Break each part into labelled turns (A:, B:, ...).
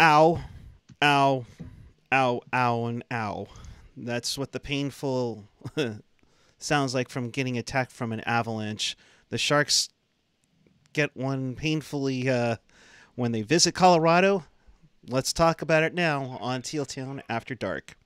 A: Ow, ow, ow, ow, and ow. That's what the painful sounds like from getting attacked from an avalanche. The Sharks get one painfully uh, when they visit Colorado. Let's talk about it now on Teal Town After Dark.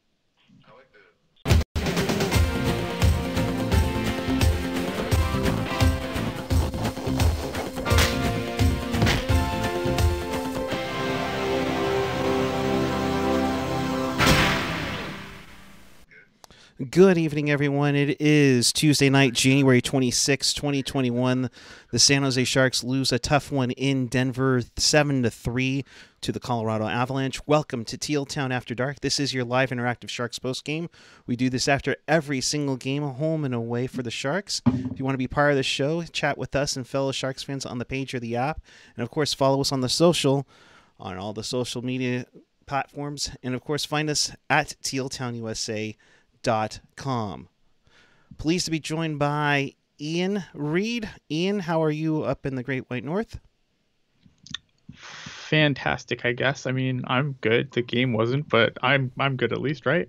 A: Good evening, everyone. It is Tuesday night, January 26, 2021. The San Jose Sharks lose a tough one in Denver, 7 to 3 to the Colorado Avalanche. Welcome to Teal Town After Dark. This is your live interactive Sharks post game. We do this after every single game, home and away for the Sharks. If you want to be part of the show, chat with us and fellow Sharks fans on the page or the app. And of course, follow us on the social, on all the social media platforms. And of course, find us at Teal Town USA com. Pleased to be joined by Ian Reed. Ian, how are you up in the Great White North?
B: Fantastic, I guess. I mean, I'm good. The game wasn't, but I'm I'm good at least, right?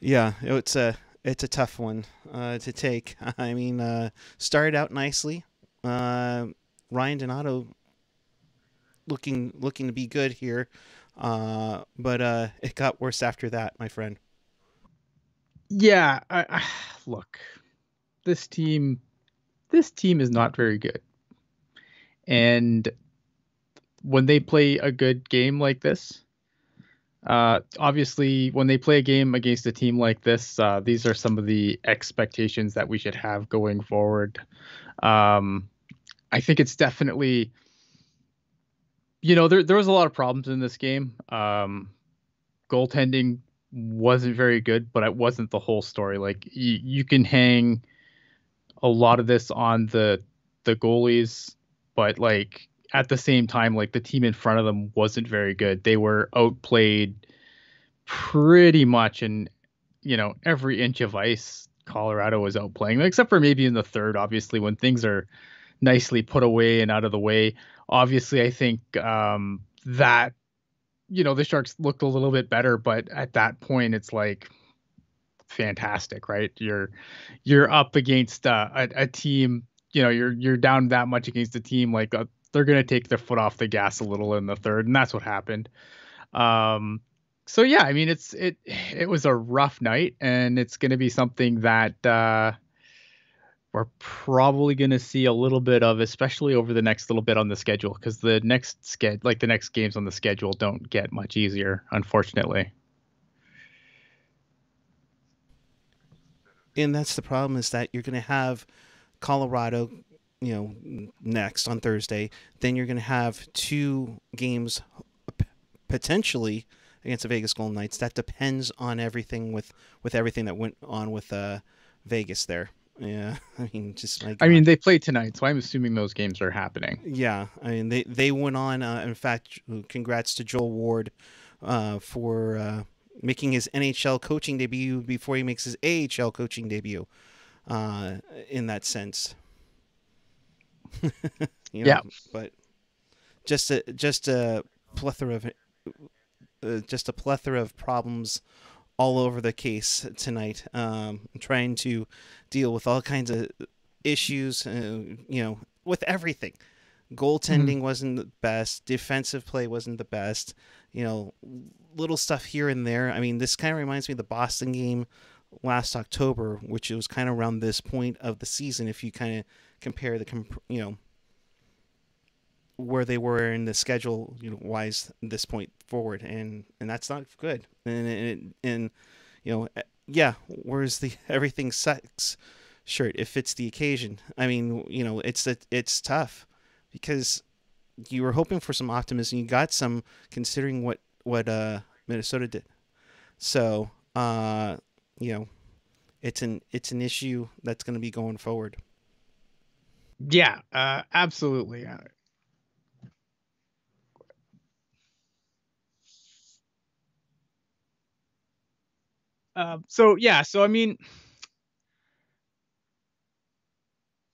A: Yeah, it's a it's a tough one uh, to take. I mean, uh, started out nicely. Uh, Ryan Donato looking looking to be good here, uh, but uh, it got worse after that, my friend
B: yeah, I, I, look, this team, this team is not very good, and when they play a good game like this, uh, obviously, when they play a game against a team like this, uh, these are some of the expectations that we should have going forward. Um, I think it's definitely, you know, there there was a lot of problems in this game. Um, goaltending wasn't very good, but it wasn't the whole story. Like you, you can hang a lot of this on the the goalies, but like at the same time, like the team in front of them wasn't very good. They were outplayed pretty much in you know every inch of ice. Colorado was outplaying, except for maybe in the third. Obviously, when things are nicely put away and out of the way. Obviously, I think um, that you know the Sharks looked a little bit better, but at that point it's like fantastic, right? You're you're up against uh, a, a team, you know, you're you're down that much against a team like uh, they're gonna take their foot off the gas a little in the third, and that's what happened. Um, so yeah, I mean it's it it was a rough night, and it's gonna be something that uh, we're probably going to see a little bit of, especially over the next little bit on the schedule, because the next schedule, like the next games on the schedule, don't get much easier, unfortunately.
A: And that's the problem is that you're going to have Colorado, you know, next on Thursday. Then you're going to have two games potentially against the Vegas Golden Knights. That depends on everything with with everything that went on with uh, Vegas there. Yeah, I mean, just like
B: I mean, they play tonight, so I'm assuming those games are happening.
A: Yeah, I mean, they they went on. Uh, in fact, congrats to Joel Ward uh, for uh, making his NHL coaching debut before he makes his AHL coaching debut. Uh, in that sense,
B: you know, yeah,
A: but just a just a plethora of uh, just a plethora of problems all over the case tonight, um, trying to deal with all kinds of issues, uh, you know, with everything. Goaltending mm-hmm. wasn't the best, defensive play wasn't the best, you know, little stuff here and there. I mean, this kind of reminds me of the Boston game last October, which was kind of around this point of the season. If you kind of compare the, comp- you know, where they were in the schedule you know wise this point forward and and that's not good. And and, and you know eh, yeah where's the everything sucks shirt? It fits the occasion. I mean you know it's it's tough because you were hoping for some optimism. You got some considering what what uh minnesota did. So uh you know it's an it's an issue that's going to be going forward.
B: Yeah uh absolutely Uh, so yeah, so I mean,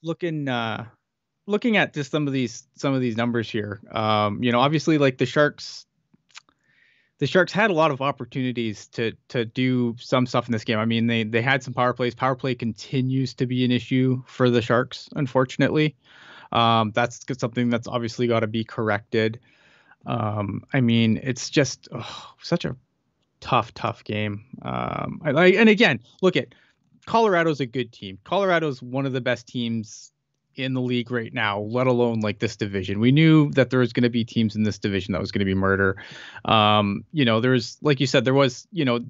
B: looking uh, looking at just some of these some of these numbers here, um, you know, obviously like the Sharks the Sharks had a lot of opportunities to to do some stuff in this game. I mean, they they had some power plays. Power play continues to be an issue for the Sharks, unfortunately. Um, that's something that's obviously got to be corrected. Um, I mean, it's just such a tough, tough game. Um, I, I, and again, look at Colorado's a good team. Colorado's one of the best teams in the league right now, let alone like this division. We knew that there was going to be teams in this division that was going to be murder. Um, you know, there's like you said, there was, you know,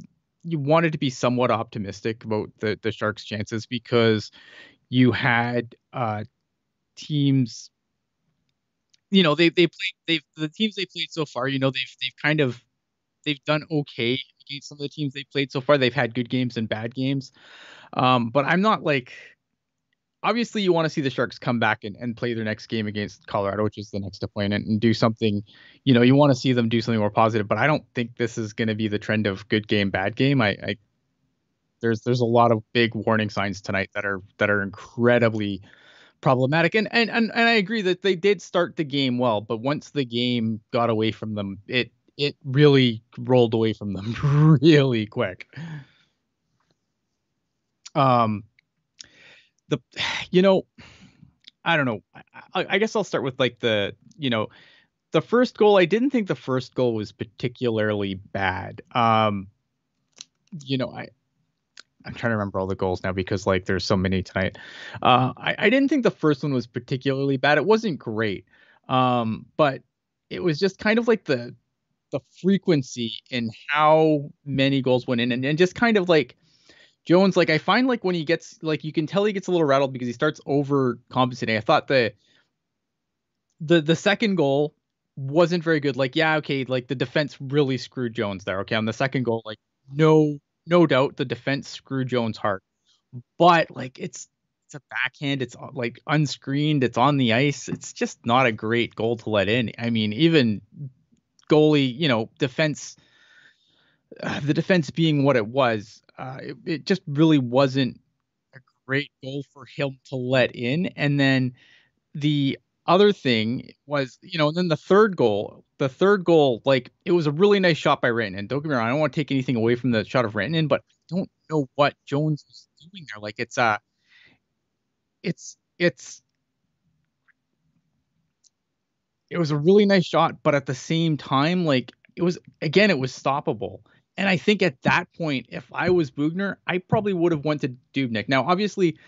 B: you wanted to be somewhat optimistic about the the Sharks' chances because you had uh, teams. You know, they they played they've the teams they played so far. You know, they've they've kind of they've done okay against some of the teams they played so far. They've had good games and bad games. Um, but I'm not like obviously you want to see the Sharks come back and, and play their next game against Colorado, which is the next opponent, and do something, you know, you want to see them do something more positive. But I don't think this is going to be the trend of good game, bad game. I, I there's there's a lot of big warning signs tonight that are that are incredibly problematic. And and and, and I agree that they did start the game well, but once the game got away from them, it it really rolled away from them really quick. Um, the you know i don't know. I, I, guess i'll start with like the you know the first goal i didn't think the first goal was particularly bad. Um you know i i'm trying to remember all the goals now because like there's so many tonight. Uh i, I didn't think the first one was particularly bad. It wasn't great. Um but it was just kind of like the the frequency and how many goals went in and, and just kind of like Jones, like I find like when he gets like you can tell he gets a little rattled because he starts overcompensating. I thought the the the second goal wasn't very good. Like, yeah, okay, like the defense really screwed Jones there. Okay, on the second goal, like no no doubt the defense screwed Jones hard. But like it's it's a backhand, it's like unscreened, it's on the ice. It's just not a great goal to let in. I mean, even goalie, you know, defense uh, the defense being what it was, uh, it, it just really wasn't a great goal for him to let in. And then the other thing was, you know, and then the third goal, the third goal, like it was a really nice shot by Rantanen. Don't get me wrong, I don't want to take anything away from the shot of Rantanen, but I don't know what Jones was doing there. Like it's uh it's it's it was a really nice shot, but at the same time, like it was again, it was stoppable. And I think at that point, if I was Boughner, I probably would have went to Dubnyk. Now, obviously,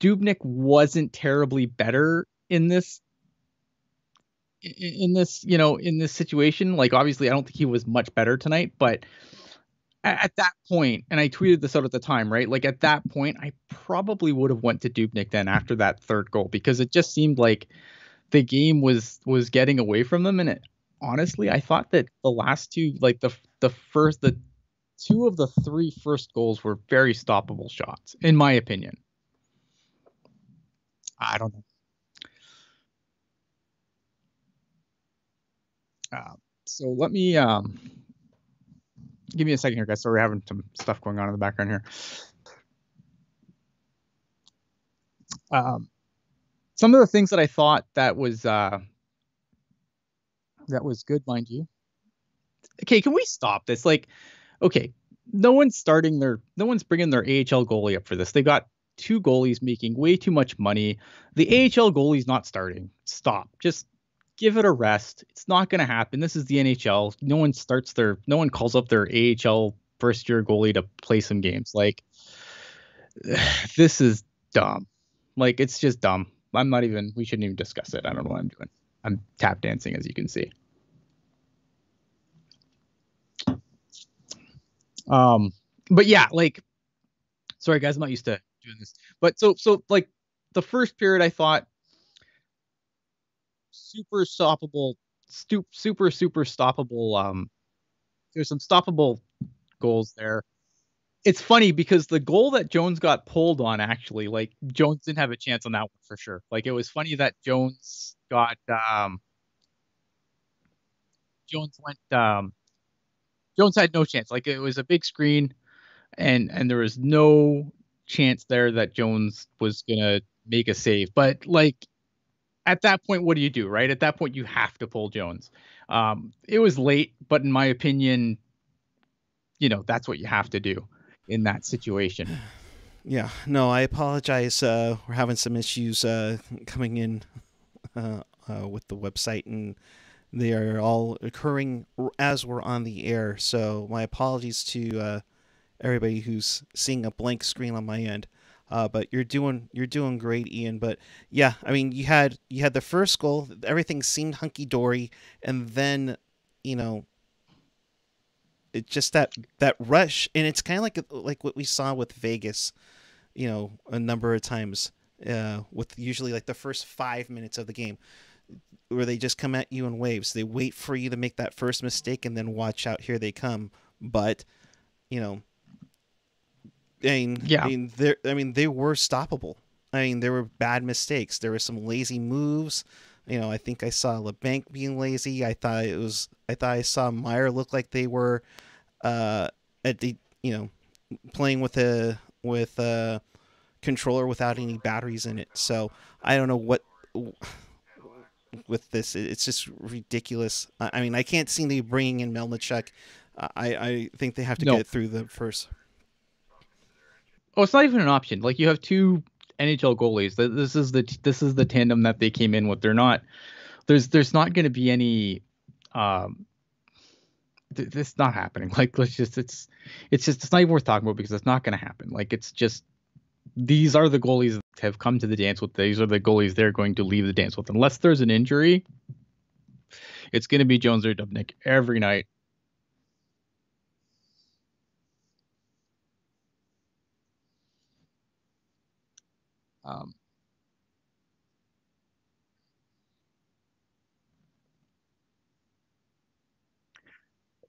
B: Dubnyk wasn't terribly better in this in this, you know, in this situation. Like obviously, I don't think he was much better tonight, but at that point, and I tweeted this out at the time, right? Like at that point, I probably would have went to Dubnyk then after that third goal because it just seemed like the game was was getting away from them, and it honestly, I thought that the last two, like the the first, the two of the three first goals were very stoppable shots, in my opinion. I don't know. Uh, so let me um, give me a second here, guys. So we're having some stuff going on in the background here. Um, some of the things that I thought that was uh, that was good, mind you. Okay, can we stop this? Like, okay, no one's starting their, no one's bringing their AHL goalie up for this. They've got two goalies making way too much money. The AHL goalie's not starting. Stop. Just give it a rest. It's not going to happen. This is the NHL. No one starts their, no one calls up their AHL first year goalie to play some games. Like, this is dumb. Like, it's just dumb. I'm not even, we shouldn't even discuss it. I don't know what I'm doing. I'm tap dancing, as you can see. Um, but yeah, like, sorry guys, I'm not used to doing this, but so so like the first period, I thought super stoppable, stu- super super stoppable. Um, there's some stoppable goals there. It's funny because the goal that Jones got pulled on actually, like Jones didn't have a chance on that one for sure. Like it was funny that Jones got um Jones went um Jones had no chance. Like it was a big screen, and and there was no chance there that Jones was gonna make a save. But like at that point, what do you do, right? At that point, you have to pull Jones. Um, it was late, but in my opinion, you know that's what you have to do in that situation.
A: Yeah, no, I apologize. Uh, we're having some issues uh, coming in uh, uh, with the website, and they are all occurring as we're on the air. So my apologies to uh, everybody who's seeing a blank screen on my end. Uh, but you're doing you're doing great, Ian. But yeah, I mean, you had you had the first goal. Everything seemed hunky dory, and then you know, it just that that rush, and it's kind of like like what we saw with Vegas, you know, a number of times. Uh, with usually like the first five minutes of the game, where they just come at you in waves. They wait for you to make that first mistake, and then watch out, here they come. But you know, I mean,
B: yeah.
A: I mean, I mean, they were stoppable. I mean, there were bad mistakes. There were some lazy moves. You know, I think I saw Labanc being lazy. I thought it was. I thought I saw Meier look like they were, uh, at the you know, playing with a with a controller without any batteries in it. So I don't know what with this. It's just ridiculous. I mean, I can't see them bringing in Melnichuk. I I think they have to
B: No.
A: get through the first.
B: Oh, it's not even an option. Like you have two NHL goalies. This is the this is the tandem that they came in with. They're not. There's there's not going to be any. Um, th- this not happening. Like let's just it's it's just it's not even worth talking about because it's not going to happen. Like it's just these are the goalies that have come to the dance with. These are the goalies they're going to leave the dance with unless there's an injury. It's going to be Jones or Dubnyk every night. Um,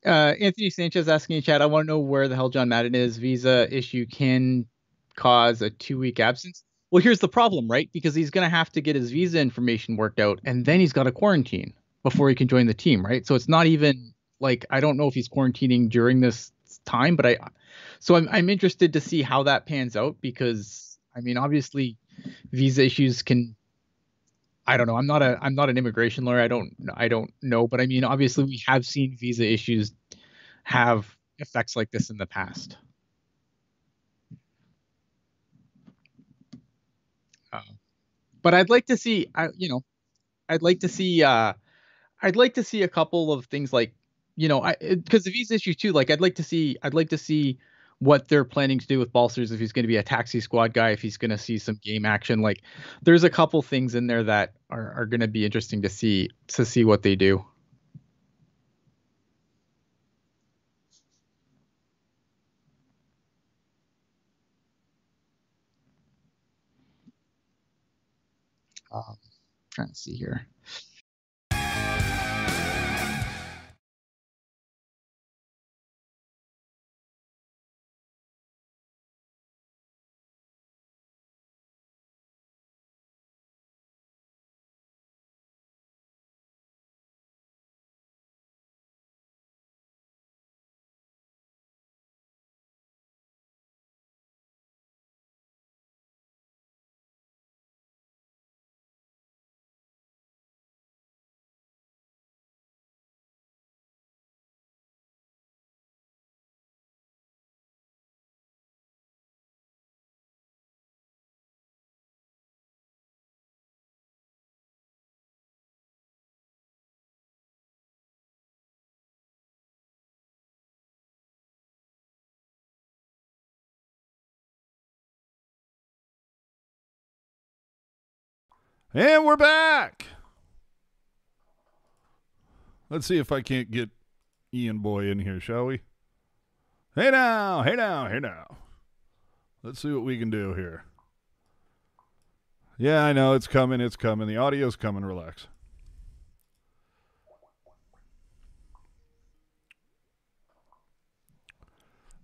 B: uh, Anthony Sanchez asking in chat, I want to know where the hell John Madden is. Visa issue can cause a two week absence. Well, here's the problem, right? Because he's going to have to get his visa information worked out, and then he's got to quarantine before he can join the team, right? So it's not even like I don't know if he's quarantining during this time, but I so I'm I'm interested to see how that pans out because I mean obviously visa issues can I don't know. I'm not a I'm not an immigration lawyer. I don't I don't know, but I mean obviously we have seen visa issues have effects like this in the past. Uh, but I'd like to see I you know I'd like to see uh I'd like to see a couple of things like you know I because the visa issue too like I'd like to see I'd like to see what they're planning to do with Balcers if he's going to be a taxi squad guy if he's going to see some game action like there's a couple things in there that are, are going to be interesting to see to see what they do. Um, trying to see here
C: And we're back. Let's see if I can't get Ian Boy in here, shall we? Hey now, hey now, hey now. Let's see what we can do here. Yeah, I know it's coming, it's coming. The audio's coming, relax.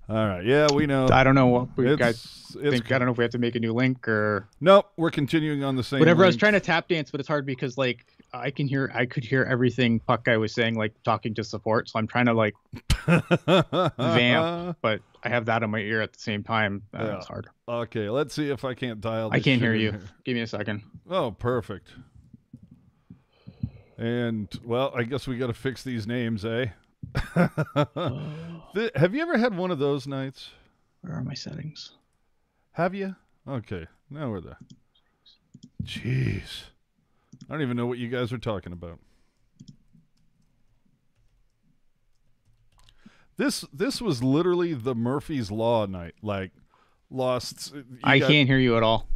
C: All right. Yeah, we know.
B: I don't know what we
C: It's,
B: got
C: it's
B: think I don't know if we have to make a new link or
C: Nope, we're continuing on the same
B: whatever. I was trying to tap dance, but it's hard because like I can hear I could hear everything Puck guy was saying, like talking to support. So I'm trying to like vamp, but I have that in my ear at the same time. Uh,
C: Yeah.
B: It's hard.
C: Okay, let's see if I can't dial
B: I can't hear you.
C: here.
B: Give me a second.
C: Oh, perfect. And well, I guess we got to fix these names, eh? Th- have you ever had one of those nights?
B: Where are my settings?
C: Have you? Okay, now we're there. Jeez, I don't even know what you guys are talking about. This this was literally the Murphy's Law night. Like lost.
B: I
C: got-
B: can't hear you at all.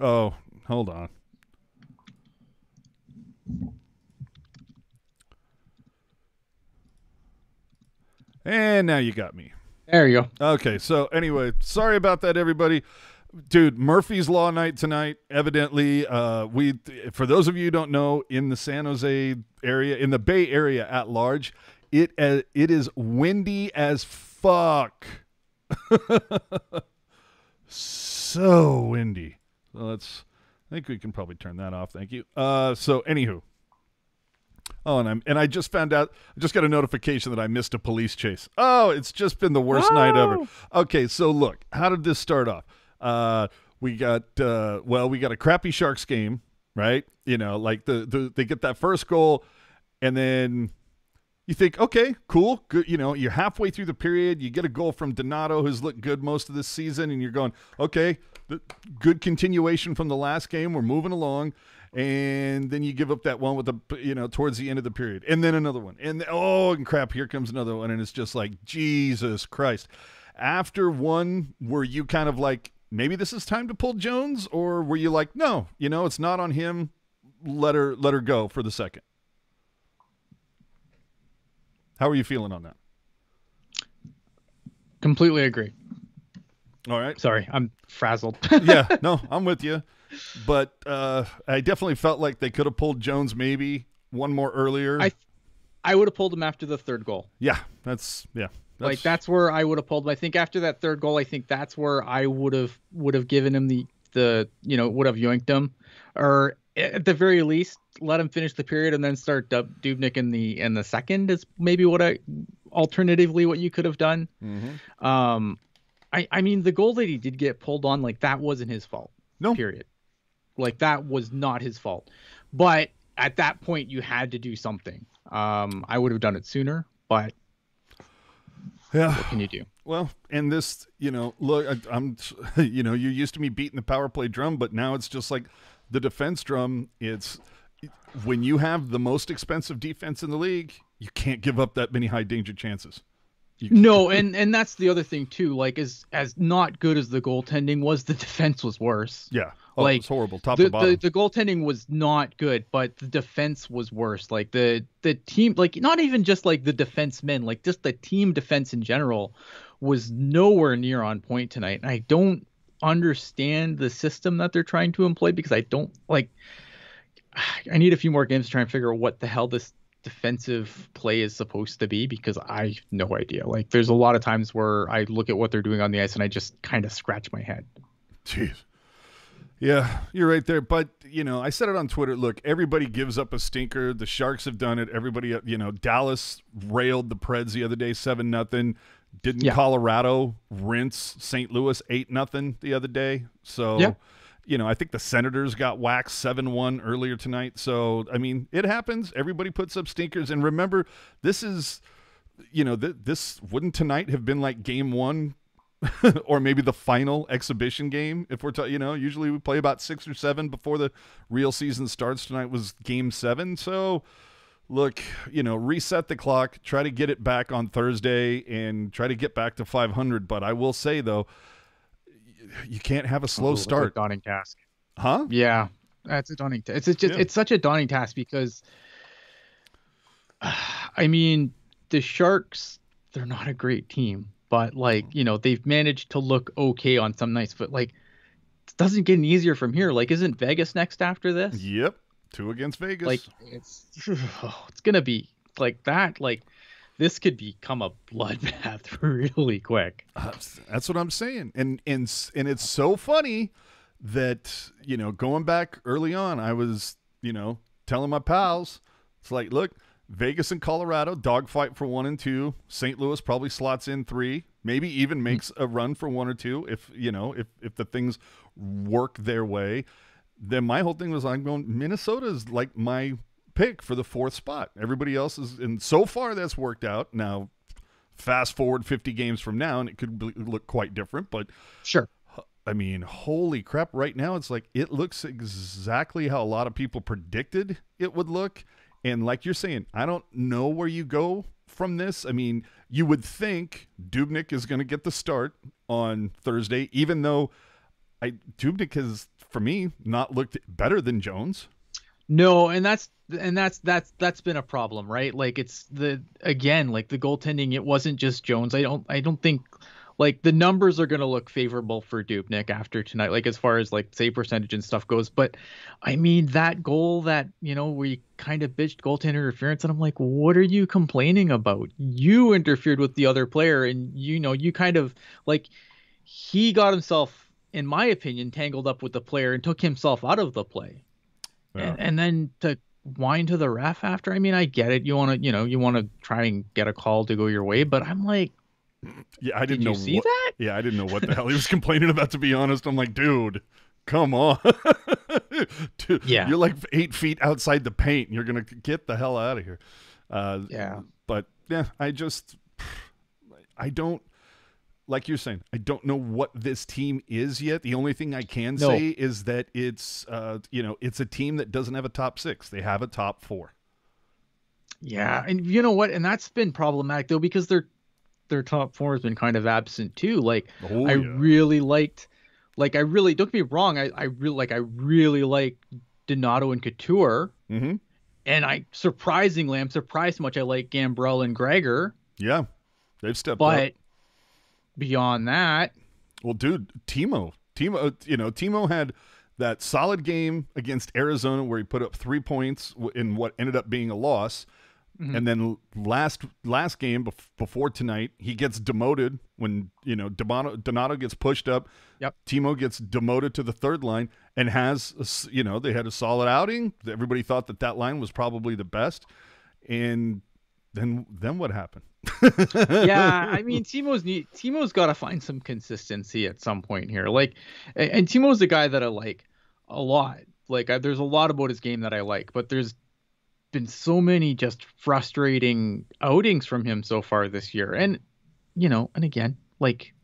C: Oh, hold on. And now you got me.
B: There you go.
C: Okay, so anyway, sorry about that, everybody. Dude, Murphy's Law night tonight. Evidently, uh, we for those of you who don't know, in the San Jose area, in the Bay Area at large, it uh, it is windy as fuck. so windy. So let's. I think we can probably turn that off. Thank you. Uh, so anywho. Oh, and I'm and I just found out. I just got a notification that I missed a police chase. Oh, it's just been the worst night ever. Okay, so look, how did this start off? Uh, we got uh, well, we got a crappy Sharks game, right? You know, like the, the they get that first goal, and then you think, okay, cool, good. You know, you're halfway through the period. You get a goal from Donato, who's looked good most of this season, and you're going, okay, the, good continuation from the last game. We're moving along, and then you give up that one with the, you know, towards the end of the period, and then another one, and oh, and crap, here comes another one, and it's just like Jesus Christ. After one, were you kind of like, maybe this is time to pull Jones, or were you like, no, you know, it's not on him. Let her let her go for the second. How are you feeling on that?
B: Completely agree.
C: All right.
B: Sorry, I'm frazzled.
C: yeah, no, I'm with you. But uh, I definitely felt like they could have pulled Jones maybe one more earlier.
B: I I would have pulled him after the third goal.
C: yeah, that's yeah.
B: like that's where I would have pulled him. I think after that third goal, I think that's where I would have would have given him the the you know would have yoinked him, or at the very least let him finish the period and then start Dub- Dubnyk in the in the second is maybe what I alternatively what you could have done.
C: Mhm.
B: Um, I I mean the goal that he did get pulled on like that wasn't his fault.
C: No.
B: Period. Like that was not his fault. But at that point you had to do something. Um, I would have done it sooner, but
C: yeah.
B: what can you do?
C: Well, and this, you know, look, I, I'm, you know, you're used to me beating the power play drum, but now it's just like the defense drum. It's when you have the most expensive defense in the league, you can't give up that many high danger chances.
B: No, and and that's the other thing too. Like as as not good as the goaltending was, the defense was worse.
C: yeah, oh,
B: like,
C: it's horrible, top
B: The,
C: to bottom.
B: the the goaltending was not good, but the defense was worse. Like the the team, like not even just like the defensemen, like just the team defense in general, was nowhere near on point tonight. And I don't understand the system that they're trying to employ because I don't like. I need a few more games to try and figure out what the hell this defensive play is supposed to be because I have no idea. Like there's a lot of times where I look at what they're doing on the ice and I just kind of scratch my head.
C: Jeez. Yeah, you're right there. But, you know, I said it on Twitter. Look, everybody gives up a stinker. The Sharks have done it. Everybody, uh, you know, Dallas railed the Preds the other day, 7 nothing. Didn't
B: Yeah.
C: Colorado rinse St. Louis 8 nothing the other day? So,
B: Yeah.
C: You know, I think the Senators got waxed 7 1 earlier tonight. So, I mean, it happens. Everybody puts up stinkers. And remember, this is, you know, th- this wouldn't tonight have been like game one or maybe the final exhibition game if we're ta- you know usually we play about six or seven before the real season starts tonight was game seven so look you know reset the clock try to get it back on thursday and try to get back to 500 but i will say though you can't have a slow
B: Oh, it's a
C: start
B: daunting task.
C: huh
B: Yeah, that's a daunting. Ta- it's it's just
C: Yeah.
B: it's such a daunting task because, I mean, the Sharks they're not a great team, but like mm. you know they've managed to look okay on some nights, but like it doesn't get any easier from here. Like, isn't Vegas next after this?
C: yep two against vegas
B: Like it's it's gonna be like that. Like this could become a bloodbath really quick.
C: Uh, That's what I'm saying, and and and it's so funny that you know going back early on, I was you know telling my pals, it's like, look, Vegas and Colorado dogfight for one and two. St. Louis probably slots in three, maybe even makes a run for one or two if you know if if the things work their way. Then my whole thing was I'm going Minnesota is like my pick for the fourth spot. Everybody else is, and so far that's worked out. Now, fast forward 50 games from now, and it could be, look quite different. But
B: Sure.
C: I mean, holy crap! Right now, it's like it looks exactly how a lot of people predicted it would look. And like you're saying, I don't know where you go from this. I mean, you would think Dubnyk is going to get the start on Thursday, even though I Dubnyk has, for me, not looked better than Jones.
B: No, and that's and that's that's that's been a problem, right? Like it's the again, like the goaltending, it wasn't just Jones. I don't I don't think like the numbers are going to look favorable for Dubnyk after tonight, like as far as like save percentage and stuff goes. But I mean, that goal that, you know, we kind of bitched goaltender interference, and I'm like, what are you complaining about? You interfered with the other player, and you know, you kind of like he got himself, in my opinion, tangled up with the player and took himself out of the play.
C: Yeah.
B: And, and then to whine to the ref after, I mean, I get it. You want to, you know, you want to try and get a call to go your way, but I'm like,
C: Yeah, I
B: did
C: didn't
B: you
C: know
B: see
C: what,
B: that?
C: Yeah, I didn't know what the hell he was complaining about. To be honest, I'm like, dude, come on, dude,
B: Yeah.
C: you're like eight feet outside the paint. And you're gonna get the hell out of here. Uh,
B: Yeah.
C: but yeah, I just, I don't. Like you're saying, I don't know what this team is yet. The only thing I can
B: No.
C: say is that it's, uh, you know, it's a team that doesn't have a top six. They have a top four.
B: Yeah, and you know what? And that's been problematic though because their their top four has been kind of absent too. Like
C: Oh,
B: I
C: yeah.
B: really liked, like I really don't get me wrong. I I really like I really like Donato and Couture,
C: Mm-hmm.
B: and I surprisingly I'm surprised how much I like Gambrell and Gregor.
C: Yeah, they've stepped up.
B: Beyond that,
C: Well, dude, Timo, Timo, you know, Timo had that solid game against Arizona where he put up three points in what ended up being a loss,
B: Mm-hmm.
C: and then last last game bef- before tonight, he gets demoted when you know Donato, Donato gets pushed up.
B: Yep.
C: Timo gets demoted to the third line and has a you know they had a solid outing. Everybody thought that that line was probably the best, and then then what happened?
B: Yeah, I mean Timo's need Timo's got to find some consistency at some point here. Like, and, and Timo's a guy that I like a lot. Like, I, there's a lot about his game that I like, but there's been so many just frustrating outings from him so far this year. And you know, and again, like,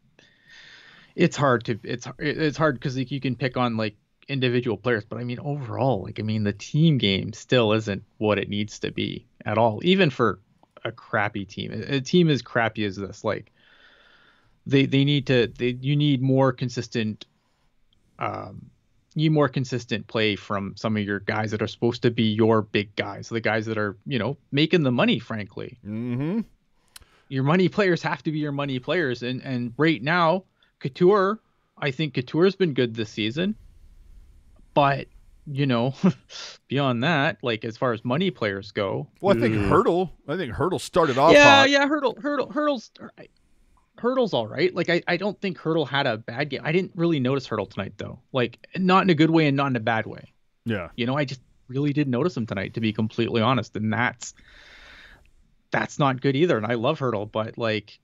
B: it's hard to it's it's hard because like, you can pick on like individual players, but I mean overall, like I mean the team game still isn't what it needs to be at all, even for a crappy team. A team as crappy as this, like they they need to they you need more consistent um you need more consistent play from some of your guys that are supposed to be your big guys, the guys that are, you know, making the money, frankly.
C: mm-hmm.
B: Your money players have to be your money players. And and right now, Couture, I think Couture's been good this season. But, you know, beyond that, like as far as money players go,
C: Well, I think
B: mm,
C: Hertl. I think Hertl started off.
B: yeah,
C: hot.
B: yeah, Hertl, Hertl, hurdles, hurdles, all right. Like I, I don't think Hertl had a bad game. I didn't really notice Hertl tonight though. Like not in a good way and not in a bad way.
C: yeah.
B: You know, I just really did notice him tonight, to be completely honest, and that's that's not good either. And I love Hertl, but like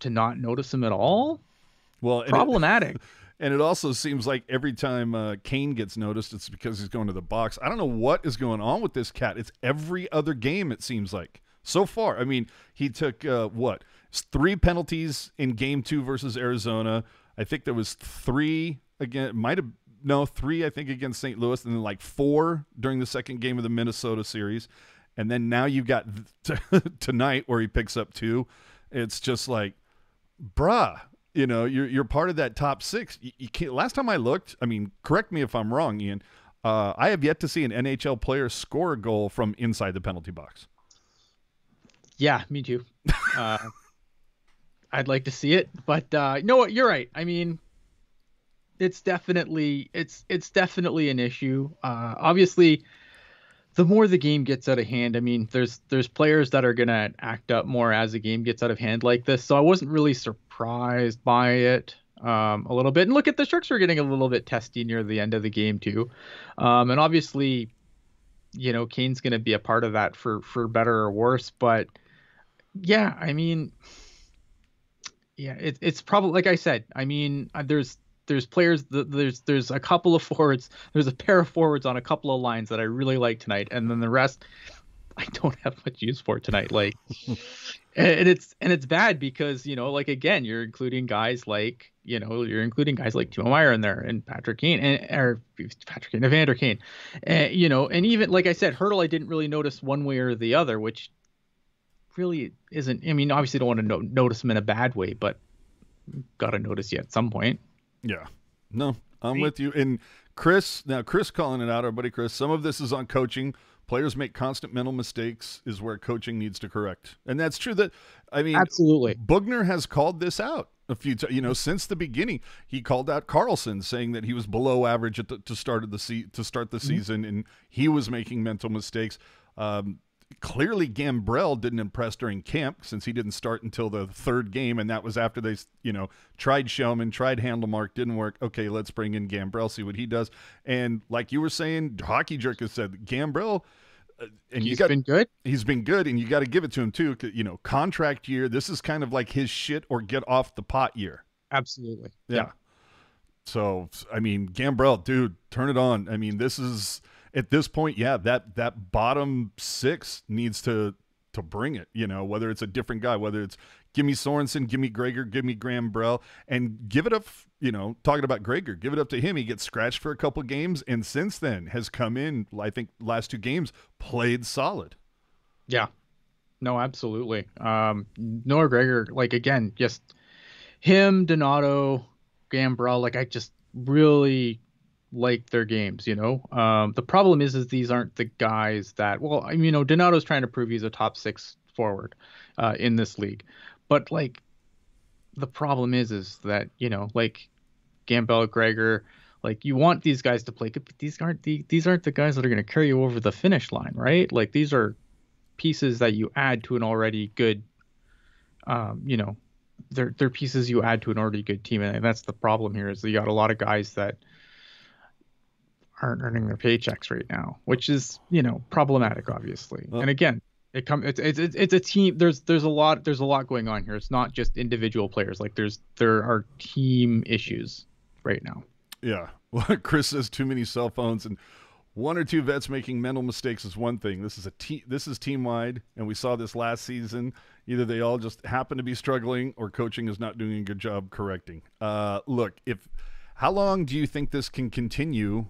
B: to not notice him at all,
C: Well, and it-
B: problematic.
C: And it also seems like every time uh, Kane gets noticed, it's because he's going to the box. I don't know what is going on with this cat. It's every other game, it seems like. So far, I mean, he took uh, what? Three penalties in game two versus Arizona. I think there was three again, might have, no, three, I think, against St. Louis, and then like four during the second game of the Minnesota series. And then now you've got th- tonight where he picks up two. It's just like, bruh, you know, you're you're part of that top six. You, you can't. Last time I looked, I mean, correct me if I'm wrong, Ian. Uh, I have yet to see an NHL player score a goal from inside the penalty box.
B: Yeah, me too. Uh, I'd like to see it, but uh, you know what? You're right. I mean, it's definitely it's it's definitely an issue. Uh, obviously, the more the game gets out of hand, I mean, there's there's players that are gonna act up more as the game gets out of hand like this. So I wasn't really surprised by it um, a little bit. And look at the Sharks are getting a little bit testy near the end of the game too, um, and obviously, you know, Kane's gonna be a part of that for for better or worse, but yeah, I mean, yeah, it, it's probably like I said. I mean, uh, there's there's players there's there's a couple of forwards there's a pair of forwards on a couple of lines that I really like tonight and then the rest I don't have much use for tonight like and it's and it's bad because you know like again you're including guys like you know you're including guys like Timo Meier in there and Patrick Kane and or Patrick Kane Evander Kane and you know and even like I said Hertl I didn't really notice one way or the other which really isn't I mean obviously don't want to no- notice him in a bad way but got to notice you at some point
C: yeah. No, I'm with you. And Chris, now Chris calling it out, our buddy Chris. Some of this is on coaching. Players make constant mental mistakes, is where coaching needs to correct, and that's true. That I mean,
B: absolutely.
C: Boughner has called this out a few times. You know, since the beginning, he called out Karlsson saying that he was below average at the, to start of the se- to start the mm-hmm. season, and he was making mental mistakes. Um, clearly Gambrell didn't impress during camp since he didn't start until the third game, and that was after they, you know, tried Shellman, tried Handemark, didn't work. Okay, let's bring in Gambrell, see what he does. And like you were saying, Hockey Jerk has said Gambrell. Uh, and
B: he's
C: you got,
B: been good.
C: He's been good, and you got to give it to him too. You know, contract year. This is kind of like his shit or get off the pot year.
B: Absolutely.
C: Yeah. yeah. So I mean, Gambrell, dude, turn it on. I mean, this is at this point, yeah, that that bottom six needs to to bring it. You know, whether it's a different guy, whether it's give me Sorensen, give me Gregor, give me Gambrell, and give it up. You know, talking about Gregor, give it up to him. He gets scratched for a couple games, and since then has come in. I think last two games played solid.
B: Yeah, no, absolutely. Um, Noah Gregor, like again, just him, Donato, Gambrell. Like I just really like their games, you know. Um, the problem is, is these aren't the guys that. Well, you know, Donato's trying to prove he's a top six forward uh, in this league, but like, the problem is, is that you know, like, Gambrell, Gregor, like you want these guys to play good, but these aren't the these aren't the guys that are going to carry you over the finish line, right? Like these are pieces that you add to an already good, um, you know, they're they're pieces you add to an already good team, and that's the problem here is you got a lot of guys that aren't earning their paychecks right now, which is you know problematic, obviously. Well, and again, it come it's, it's it's a team. There's there's a lot there's a lot going on here. It's not just individual players. Like there's there are team issues right now.
C: Yeah. Well, Chris says too many cell phones and one or two vets making mental mistakes is one thing. This is a team. This is team wide, and we saw this last season. Either they all just happen to be struggling, or coaching is not doing a good job correcting. Uh, look, if how long do you think this can continue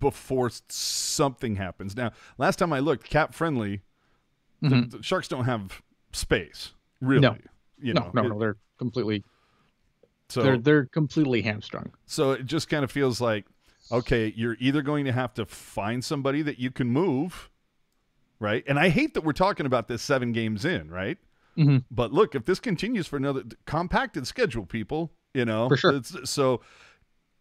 C: before something happens. Now, last time I looked, cap friendly, mm-hmm. the, the, Sharks don't have space. Really,
B: no,
C: you
B: no,
C: know,
B: no,
C: it,
B: no, they're completely. So they're they're completely hamstrung.
C: So it just kind of feels like, okay, you're either going to have to find somebody that you can move, right? And I hate that we're talking about this seven games in, right?
B: Mm-hmm.
C: But look, if this continues for another compacted schedule, people, you know,
B: for sure.
C: so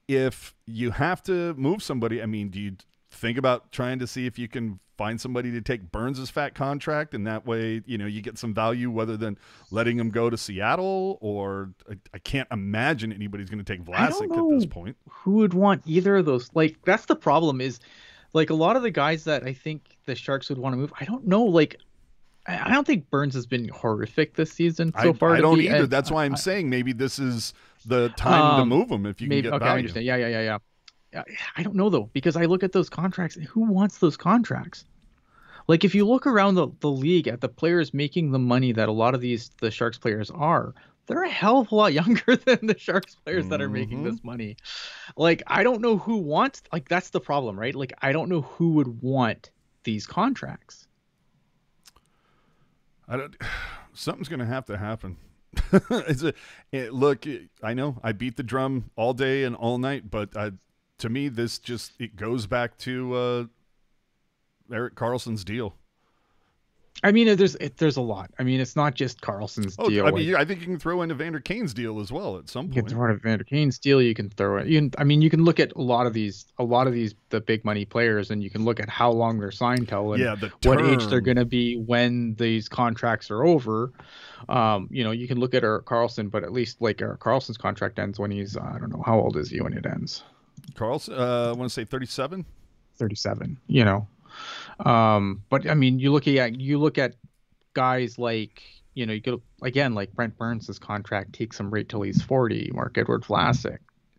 C: if you have to move somebody, I mean, do you think about trying to see if you can find somebody to take Burns's fat contract, and that way, you know, you get some value, rather than letting him go to Seattle? Or I, I can't imagine anybody's going to take Vlasic at this point.
B: Who would want either of those? Like, that's the problem. Is like a lot of the guys that I think the Sharks would want to move. I don't know. Like, I don't think Burns has been horrific this season so
C: I,
B: far.
C: I don't be, either. That's why I'm saying maybe this is the time um, to move them if you maybe, can get
B: okay,
C: value.
B: I understand. Yeah, yeah, yeah, yeah. I don't know though because I look at those contracts. Who wants those contracts? Like if you look around the, the league at the players making the money that a lot of these the Sharks players are, they're a hell of a lot younger than the Sharks players mm-hmm. that are making this mm-hmm. money. Like I don't know who wants like that's the problem, right? Like I don't know who would want these contracts.
C: I don't something's going to have to happen. it's a it, look. I know I beat the drum all day and all night, but to me, this just it goes back to uh, Erik Karlsson's deal.
B: I mean, there's it, there's a lot. I mean, it's not just Karlsson's oh, deal.
C: I mean, like, I think you can throw in Evander Kane's deal as well at some point.
B: You can throw in Evander Kane's deal. You can throw it. You can, I mean, you can look at a lot of these, a lot of these, the big money players, and you can look at how long they're signed till and
C: yeah,
B: what age they're going to be when these contracts are over. Um, you know, you can look at our Karlsson, but at least like our Karlsson's contract ends when he's, I don't know, how old is he when it ends?
C: Karlsson, uh, I want to say 37.
B: 37. You know, um, but I mean, you look at you look at guys like you know, you could again like Brent Burns' contract takes him right till he's forty. Marc-Edouard Vlasic,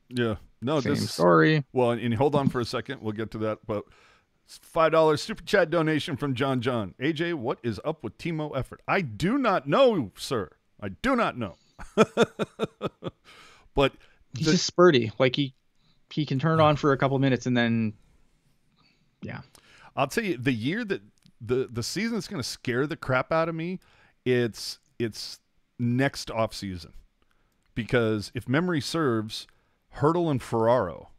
C: Yeah. No,
B: same
C: this
B: story.
C: well, and, and hold on for a second. We'll get to that. But five dollars super chat donation from John John. AJ, what is up with Timo effort? I do not know, sir. I do not know. but
B: He's
C: the-
B: just spurty. Like he he can turn it on for a couple minutes and then yeah.
C: I'll tell you, the year that the the season that's going to scare the crap out of me, it's it's next off season, because if memory serves, Hertl and Ferraro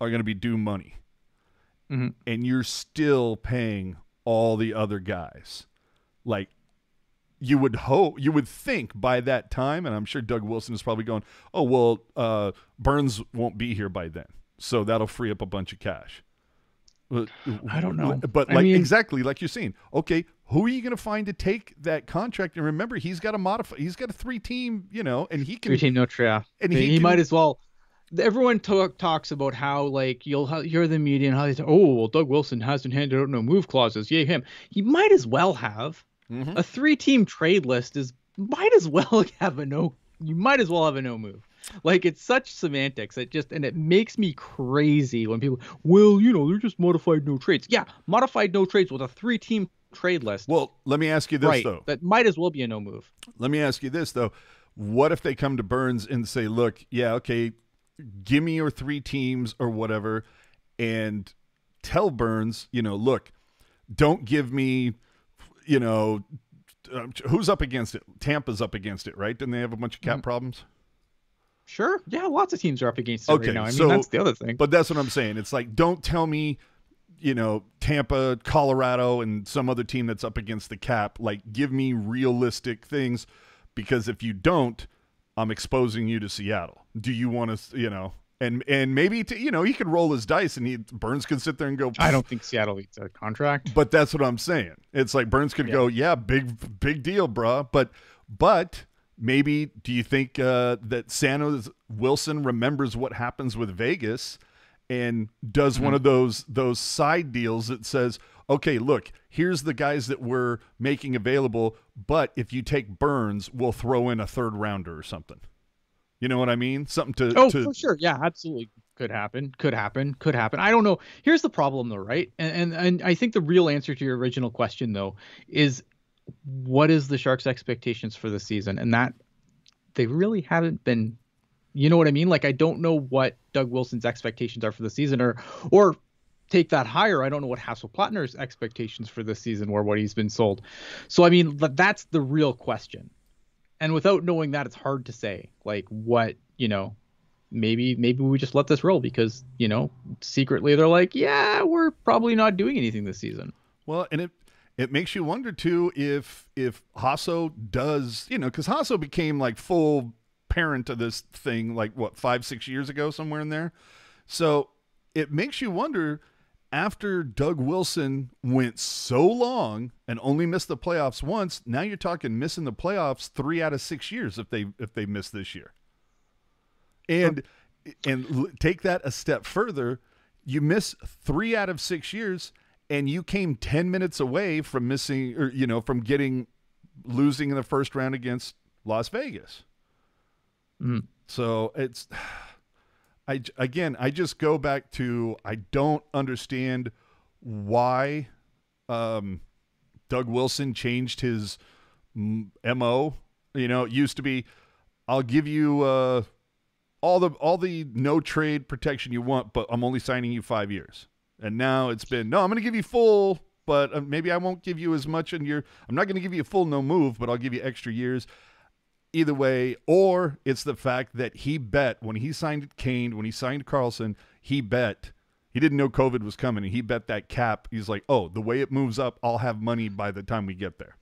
C: are going to be due money,
B: Mhm.
C: and you're still paying all the other guys, like. You would hope, you would think by that time, and I'm sure Doug Wilson is probably going, "Oh well, uh, Burns won't be here by then, so that'll free up a bunch of cash." Well,
B: I don't know.
C: But
B: I
C: like
B: mean-
C: exactly like you're saying, okay, who are you going to find to take that contract? And remember, he's got a modify. He's got a three team, you know, and he can.
B: Three team no trade.
C: And
B: he,
C: he can-
B: might as well. Everyone talk, talks about how like you'll ha- hear the media and how they say, "Oh, well, Doug Wilson hasn't handed out no move clauses." Yay him! He might as well have
C: Mhm.
B: a three team trade list. Is might as well have a no. You might as well have a no move. Like it's such semantics. It just and it makes me crazy when people, well, you know, they're just modified no trades. Yeah, modified no trades with a three team trade list.
C: Well, let me ask you this
B: right.
C: though.
B: That might as well be a no move.
C: Let me ask you this though. What if they come to Burns and say, "Look, yeah, okay, give me your three teams or whatever," and tell Burns, you know, look, don't give me, you know, um, who's up against it? Tampa's up against it, right? Didn't they have a bunch of cap problems?
B: Sure. Yeah, lots of teams are up against it
C: Okay,
B: right now. I mean,
C: so-
B: that's the other thing.
C: But that's what I'm saying. It's like, don't tell me, you know, Tampa, Colorado, and some other team that's up against the cap. Like, give me realistic things because if you don't, I'm exposing you to Seattle. Do you want to, you know, and and maybe to, you know he could roll his dice and he Burns can sit there and go.
B: I don't think Seattle needs a contract.
C: But that's what I'm saying. It's like Burns could go, yeah, big big deal, bruh. But but maybe do you think uh, that Sanos Wilson remembers what happens with Vegas and does one of those those side deals that says, okay, look, here's the guys that we're making available, but if you take Burns, we'll throw in a third rounder or something. You know what I mean? Something to,
B: Oh,
C: to
B: for sure. Yeah, absolutely. Could happen. Could happen. Could happen. I don't know. Here's the problem, though, right? And, and and I think the real answer to your original question, though, is what is the Sharks' expectations for the season? And that they really haven't been. You know what I mean? Like I don't know what Doug Wilson's expectations are for the season, or or take that higher. I don't know what Hasso Plattner's expectations for the season were, what he's been sold. So I mean, that's the real question. And without knowing that, it's hard to say like what you know. Maybe maybe we just let this roll because you know secretly they're like, yeah, we're probably not doing anything this season.
C: Well, and it it makes you wonder too if if Hasso does, you know, because Hasso became like full parent of this thing like what five six years ago somewhere in there. So it makes you wonder after Doug Wilson went so long and only missed the playoffs once. Now you're talking missing the playoffs three out of six years if they if they miss this year. And and take that a step further, you miss three out of six years, and you came ten minutes away from missing, or you know, from getting losing in the first round against Las Vegas.
B: Mm.
C: So it's, I again, I just go back to I don't understand why um, Doug Wilson changed his mo. You know, it used to be, I'll give you uh, all the all the no trade protection you want, but I'm only signing you five years. And now it's been no, I'm going to give you full, but uh, maybe I won't give you as much. in you're, I'm not going to give you a full no move, but I'll give you extra years. Either way, or it's the fact that he bet when he signed Kane, when he signed Karlsson, he bet he didn't know COVID was coming, and he bet that cap. He's like, oh, the way it moves up, I'll have money by the time we get there.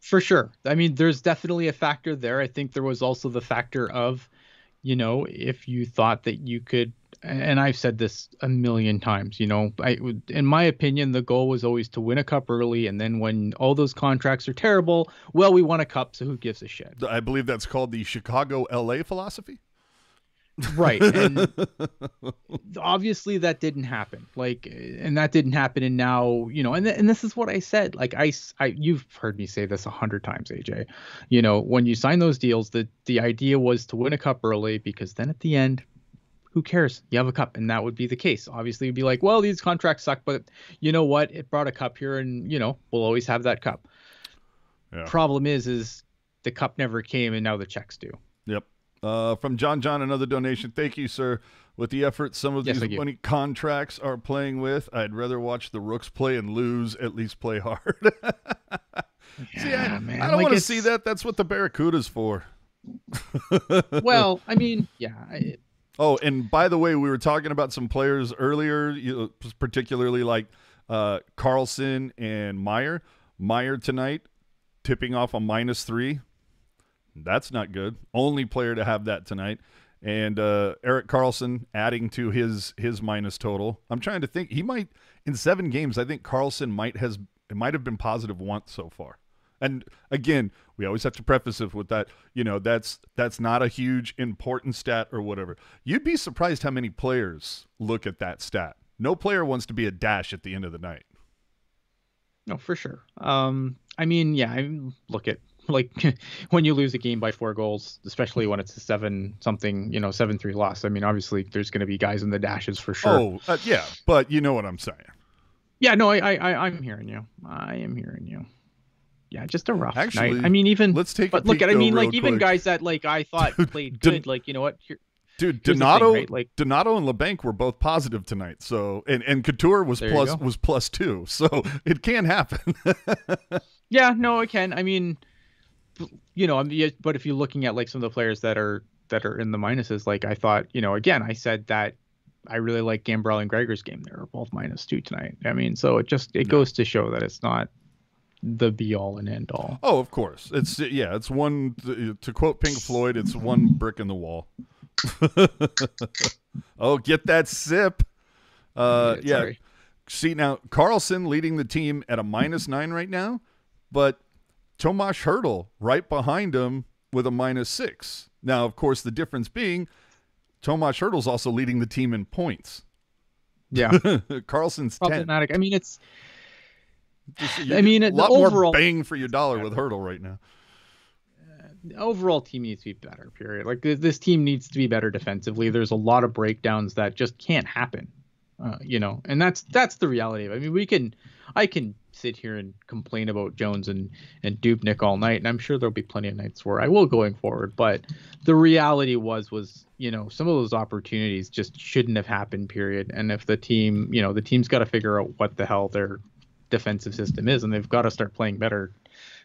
B: For sure. I mean, there's definitely a factor there. I think there was also the factor of, you know, if you thought that you could, and I've said this a million times, you know, I in my opinion, the goal was always to win a cup early, and then when all those contracts are terrible, well, we won a cup, so who gives a shit?
C: I believe that's called the Chicago LA philosophy.
B: right and obviously that didn't happen like and that didn't happen and now you know and, th- and this is what i said like I, I you've heard me say this a hundred times aj you know when you sign those deals the the idea was to win a cup early because then at the end who cares you have a cup and that would be the case obviously you'd be like well these contracts suck but you know what it brought a cup here and you know we'll always have that cup
C: Yeah.
B: problem is is the cup never came and now the checks do
C: Yep. Uh, from John John, another donation. Thank you, sir. With the effort some of
B: Yes,
C: these money contracts are playing with, I'd rather watch the Rooks play and lose, at least play hard. see, I,
B: man,
C: I don't
B: like
C: want to see that. That's what the Barracuda's for.
B: well i mean yeah I,
C: Oh, and by the way, we were talking about some players earlier, you know, particularly like uh, Karlsson and Meier. Meier tonight tipping off a minus three. That's not good. Only player to have that tonight. And uh, Erik Karlsson adding to his his minus total. I'm trying to think. He might in seven games. I think Karlsson might has it might have been positive once so far. And again, we always have to preface it with that, you know, that's that's not a huge important stat or whatever. You'd be surprised how many players look at that stat. No player wants to be a dash at the end of the night.
B: No, for sure. Um, I mean, yeah, I look at like when you lose a game by four goals, especially when it's a seven something, you know, seven three loss. I mean, obviously there's going to be guys in the dashes for sure.
C: Oh, uh, yeah, but you know what I'm saying.
B: Yeah, no, I, I, I, I'm hearing you. I am hearing you. Yeah, just a rough
C: Actually,
B: night. I mean, even
C: Let's take
B: but
C: a
B: look at, I mean, like even
C: quick.
B: guys that like I thought played good. Like you know what? Here,
C: Dude,
B: the thing,
C: Donato,
B: right? Like-
C: Donato and Labanc were both positive tonight. So, and and Couture was plus was plus two. So it can happen.
B: Yeah, no, it can. I mean, you know, I mean, but if you're looking at like some of the players that are that are in the minuses, like I thought, you know, again, I said that I really like Gambrell and Gregor's game. They were both minus two tonight. I mean, so it just it goes to show that it's not the be all and end all.
C: oh, of course. It's yeah. It's one to quote Pink Floyd. It's one brick in the wall. oh, get that sip. Uh,
B: Yeah,
C: yeah. See now, Karlsson leading the team at a minus nine right now, but Tomas Hertl right behind him with a minus six. Now, of course, the difference being Tomas Hertl's also leading the team in points.
B: Yeah,
C: Karlsson's
B: problematic. I mean, it's
C: You
B: I mean,
C: a lot
B: overall-
C: more bang for your dollar with Hertl right now.
B: the overall team needs to be better. Period. Like th- this team needs to be better defensively. There's a lot of breakdowns that just can't happen. Uh, you know, and that's that's the reality of it. I mean, we can, I can sit here and complain about Jones and and Dubnyk all night, and I'm sure there'll be plenty of nights where I will going forward. But the reality was was you know some of those opportunities just shouldn't have happened. Period. And if the team, you know, the team's got to figure out what the hell their defensive system is, and they've got to start playing better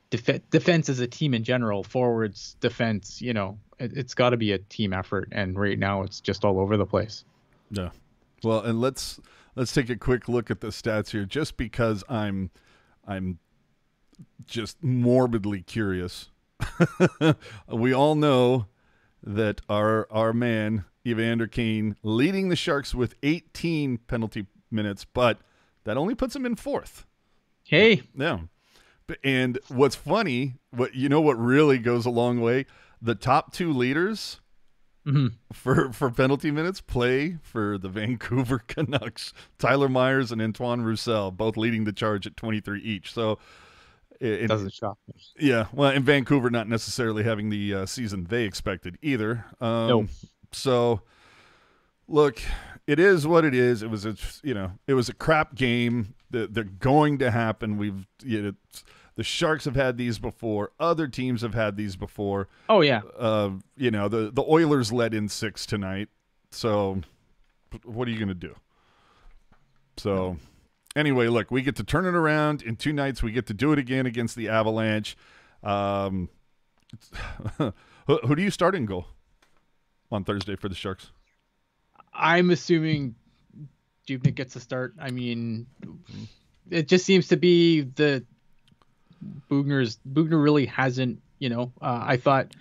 B: def- defense as a team in general, forwards, defense, you know, it, it's got to be a team effort. And right now, it's just all over the place.
C: Yeah. Well, and let's let's take a quick look at the stats here, just because I'm I'm just morbidly curious. we all know that our our man Evander Kane leading the Sharks with 18 penalty minutes, but that only puts him in fourth.
B: Hey,
C: Yeah. And what's funny, what you know what really goes a long way, the top two leaders
B: Mhm.
C: for for penalty minutes play for the Vancouver Canucks. Tyler Myers and Antoine Roussel both leading the charge at 23 each. So it-
B: doesn't shock me.
C: yeah, well, in Vancouver not necessarily having the uh, season they expected either. Um,
B: No.
C: So look, it is what it is. It was a you know, it was a crap game. The- They're going to happen. We've you know, the Sharks have had these before. Other teams have had these before.
B: Oh yeah,
C: Uh, you know, the the Oilers led in six tonight. So, what are you going to do? So, anyway, look, we get to turn it around in two nights. We get to do it again against the Avalanche. Um, who, who do you start in goal on Thursday for the Sharks?
B: I'm assuming Dubnyk gets a start. I mean, it just seems to be the Bugner's Bugner really hasn't. You know, uh, I thought.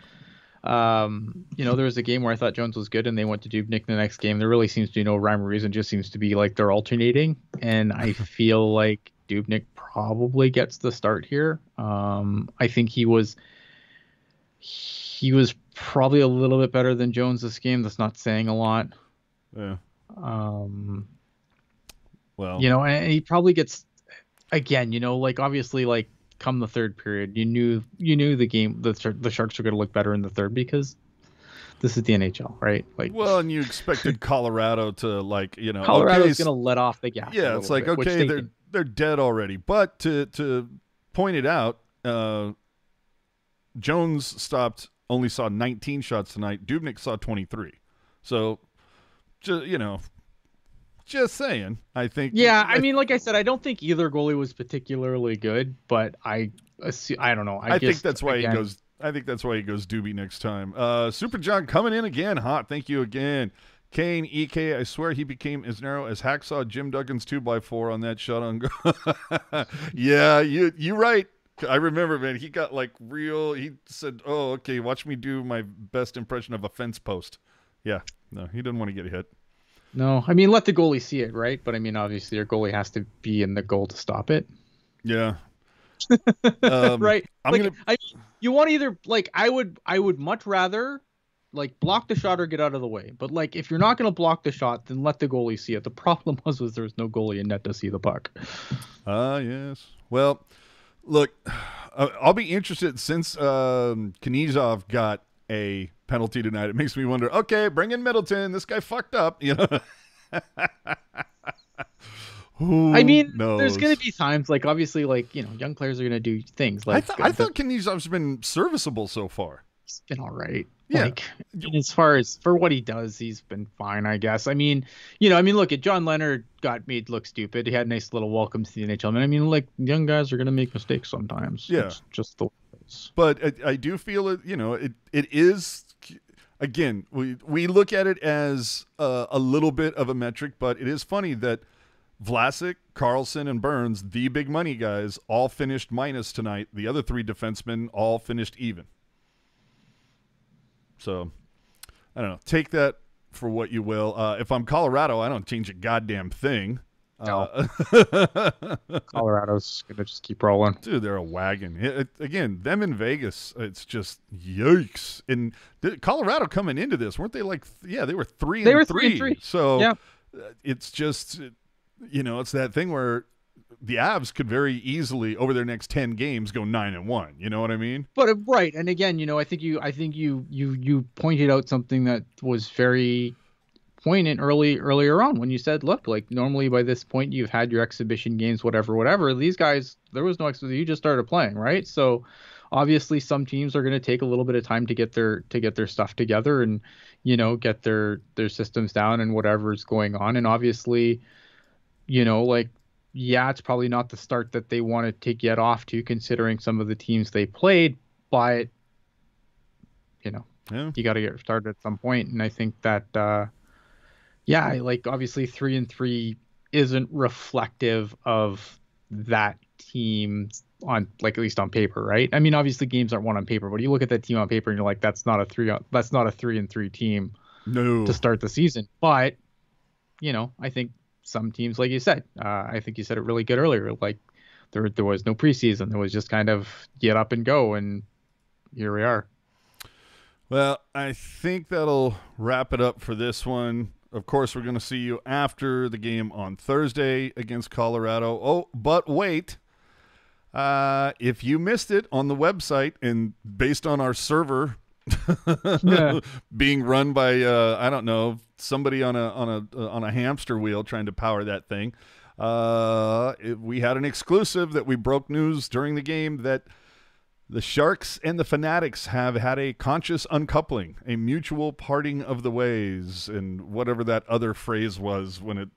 B: Um, you know, there was a game where I thought Jones was good, and they went to Dubnyk the next game. There really seems to be no rhyme or reason. Just seems to be like they're alternating, and I feel like Dubnyk probably gets the start here. Um, I think he was he was probably a little bit better than Jones this game. That's not saying a lot.
C: Yeah.
B: Um,
C: Well,
B: you know, and he probably gets again, you know, like obviously, like come the third period, you knew you knew the game the the Sharks were going to look better in the third because this is the NHL, right? Like
C: well, and you expected Colorado to like, you know,
B: Colorado's
C: okay,
B: going to let off the gas.
C: yeah, it's like
B: bit,
C: okay,
B: they
C: they're they're dead already. But to to point it out, uh, Jones stopped only saw 19 shots tonight. Dubnyk saw 23. So, just you know, just saying. I think.
B: Yeah, I mean, like I said, I don't think either goalie was particularly good, but I, I don't know. I,
C: I, think that's why
B: again,
C: he goes. I think that's why he goes Doobie next time. Uh, Super John coming in again, hot. Thank you again, Kane Ek. I swear he became as narrow as Hacksaw Jim Duggan's two by four on that shot on goal. yeah, you you right. I remember, man. He got like real. He said, "Oh, okay, watch me do my best impression of a fence post." Yeah, no, he didn't want to get hit.
B: No, I mean, let the goalie see it, right? But I mean, obviously, your goalie has to be in the goal to stop it,
C: Yeah. Um,
B: right?
C: I'm
B: like,
C: gonna-
B: I, you want either like, I would, I would much rather like block the shot or get out of the way. But like, if you're not going to block the shot, then let the goalie see it. The problem was, was there was no goalie in net to see the puck.
C: Ah, yes. Well, look, uh, I'll be interested since um, Knyazev got a penalty tonight. It makes me wonder. Okay, bring in Middleton. This guy fucked up. You know. Who
B: I mean,
C: knows?
B: there's going to be times like, obviously, like you know, young players are going to do things
C: I,
B: like.
C: th- uh,
B: I
C: thought Knyazev's been serviceable so far.
B: he's been all right.
C: Yeah.
B: Like as far as for what he does, he's been fine, I guess. I mean, you know, I mean, look at John Leonard got made look stupid. He had a nice little welcome to the NHL. I mean, like young guys are gonna make mistakes sometimes.
C: Yeah.
B: It's just the is.
C: but I, I do feel it. You know, it it is. Again, we we look at it as a little bit of a metric, but it is funny that Vlasic, Karlsson, and Burns, the big money guys, all finished minus tonight. The other three defensemen all finished even. So, I don't know. Take that for what you will. Uh, if I'm Colorado, I don't change a goddamn thing. Uh,
B: Colorado's gonna just keep rolling.
C: Dude, they're a wagon. It- it- again, them in Vegas, it's just yikes. And th- Colorado coming into this, weren't they like? th- Yeah, they were three.
B: They
C: and
B: were
C: three.
B: three.
C: So
B: Yeah.
C: uh, it's just, you know, it's that thing where the Avs could very easily over their next ten games go nine and one. You know what I mean?
B: But uh, right, and again, you know, I think you, I think you, you, you pointed out something that was very poignant early, earlier on when you said, look, like normally by this point you've had your exhibition games, whatever, whatever. These guys, there was no exhibition. You just started playing, right? So obviously, some teams are going to take a little bit of time to get their to get their stuff together and you know get their their systems down and whatever's going on. And obviously, you know, like yeah, it's probably not the start that they wanted to get off to, considering some of the teams they played. But you know,
C: Yeah.
B: you got to get started at some point, and I think that, uh, yeah, like obviously three and three isn't reflective of that team on like at least on paper, right? I mean, obviously games aren't won on paper, but you look at that team on paper and you're like, that's not a three, that's not a three and three team
C: No.
B: to start the season. But you know, I think some teams, like you said, uh, I think you said it really good earlier. Like there, there was no preseason. There was just kind of get up and go, and here we are.
C: Well, I think that'll wrap it up for this one. Of course, we're going to see you after the game on Thursday against Colorado. Oh, but wait. Uh, if you missed it on the website and based on our server
B: Yeah.
C: being run by uh, I don't know somebody on a on a uh, on a hamster wheel trying to power that thing, uh, it, we had an exclusive that we broke news during the game that the Sharks and the Fanatics have had a conscious uncoupling, a mutual parting of the ways, and whatever that other phrase was when it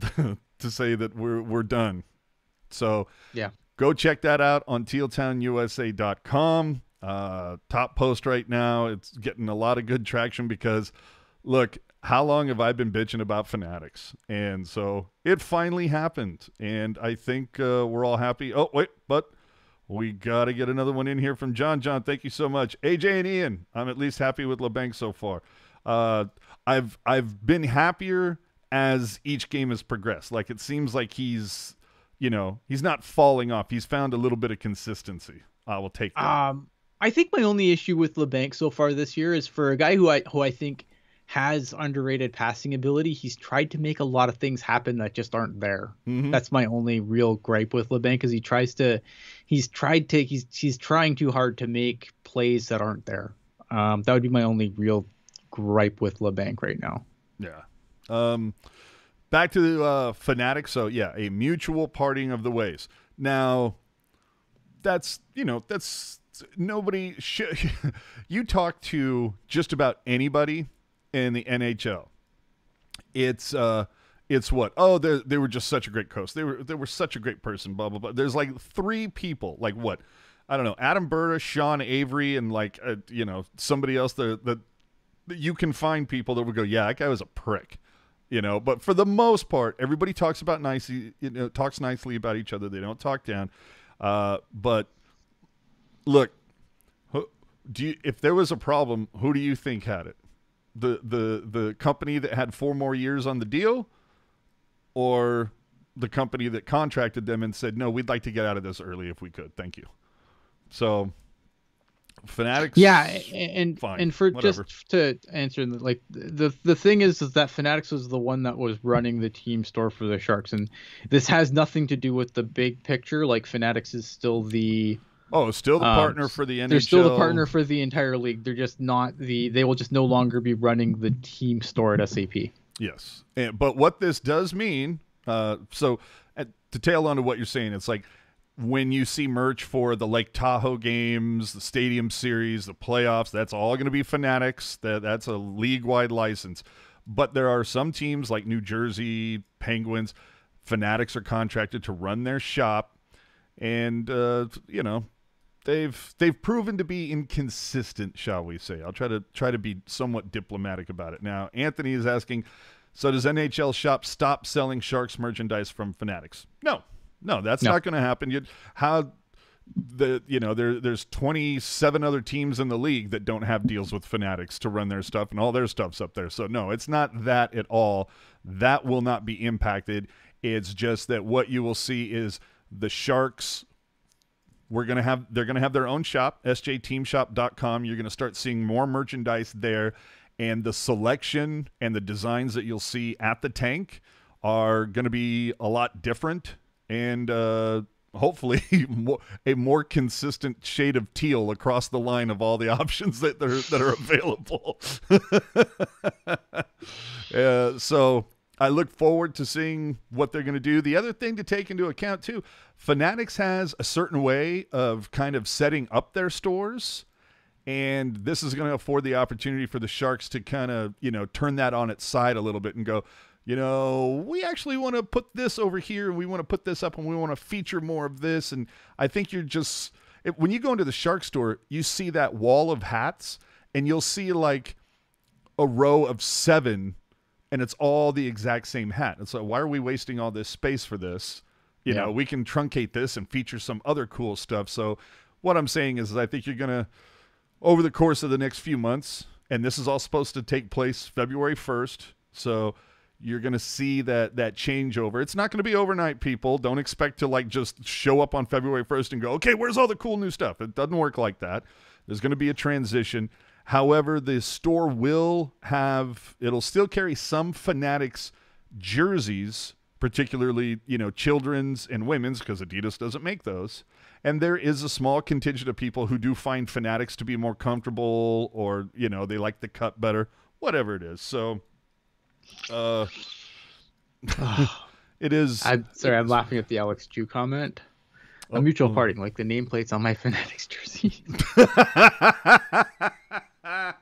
C: to say that we're we're done. So
B: Yeah.
C: go check that out on tealtownusa.com. Uh, top post right now. It's getting a lot of good traction because, look, how long have I been bitching about Fanatics? And so it finally happened, and I think uh, we're all happy. Oh wait, but we got to get another one in here from John. John, thank you so much. AJ and Ian, I'm at least happy with Labanc so far. Uh, I've I've been happier as each game has progressed. Like it seems like he's, you know, he's not falling off. He's found a little bit of consistency. I will take that.
B: Um, I think my only issue with Labanc so far this year is for a guy who I who I think has underrated passing ability. He's tried to make a lot of things happen that just aren't there.
C: Mhm.
B: That's my only real gripe with Labanc because he tries to, he's tried to, he's he's trying too hard to make plays that aren't there. Um, that would be my only real gripe with Labanc right now.
C: Yeah. Um, back to the uh, Fanatics. So yeah, a mutual parting of the ways. Now, that's you know that's nobody. Sh- you talk to just about anybody in the NHL. It's uh, it's what? Oh, they they were just such a great coach. They were they were such a great person. Blah blah blah. There's like three people. Like what? I don't know. Adam Burda, Sean Avery, and like uh, you know somebody else. The the you can find people that would go, yeah, that guy was a prick, you know. But for the most part, everybody talks about nicely, you know, talks nicely about each other. They don't talk down. Uh, but look, do you, if there was a problem, who do you think had it? The the the company that had four more years on the deal, or the company that contracted them and said, no, we'd like to get out of this early if we could. Thank you. So. Fanatics,
B: Yeah, and
C: fine,
B: and for
C: whatever.
B: just to answer like the the thing is is that Fanatics was the one that was running the team store for the Sharks, and this has nothing to do with the big picture. Like Fanatics is still the
C: Oh, still the
B: Um,
C: partner for the NHL.
B: they're still the partner for the entire league. They're just not the they will just no longer be running the team store at SAP.
C: Yes, and, but what this does mean, uh, so at, to tail on to what you're saying, it's like when you see merch for the Lake Tahoe games, the Stadium Series, the playoffs, that's all going to be Fanatics. That that's a league-wide license. But there are some teams like New Jersey Penguins, Fanatics are contracted to run their shop, and uh, you know they've they've proven to be inconsistent, shall we say? I'll try to try to be somewhat diplomatic about it. Now, Anthony is asking, so does NHL Shop stop selling Sharks merchandise from Fanatics? No, no, that's
B: No.
C: not going to happen. You how the you know there there's 27 other teams in the league that don't have deals with Fanatics to run their stuff and all their stuff's up there. So no, it's not that at all. That will not be impacted. It's just that what you will see is the Sharks we're going to have they're going to have their own shop sjteamshop.com you're going to start seeing more merchandise there. And the selection and the designs that you'll see at the tank are going to be a lot different and uh hopefully a more consistent shade of teal across the line of all the options that are that are available. Uh, so I look forward to seeing what they're going to do. The other thing to take into account too, Fanatics has a certain way of kind of setting up their stores, and this is going to afford the opportunity for the Sharks to kind of you know turn that on its side a little bit and go. You know, we actually want to put this over here, and we want to put this up, and we want to feature more of this. And I think you're just it, when you go into the Shark store, you see that wall of hats, and you'll see like a row of seven and it's all the exact same hat. And so why are we wasting all this space for this? You
B: Yeah.
C: know, we can truncate this and feature some other cool stuff. So what I'm saying is I think you're going to over the course of the next few months and this is all supposed to take place February 1st. So you're going to see that that changeover. It's not going to be overnight, people. Don't expect to like just show up on February 1st and go, "Okay, where's all the cool new stuff?" It doesn't work like that. There's going to be a transition. However, the store will have it'll still carry some Fanatics jerseys, particularly, you know, children's and women's because Adidas doesn't make those. And there is a small contingent of people who do find Fanatics to be more comfortable or, you know, they like the cut better, whatever it is. So uh it is
B: I'm sorry, I'm laughing at the Alex Jew comment. A
C: Oh,
B: mutual
C: oh.
B: parting, like the nameplates on my Fanatics jersey.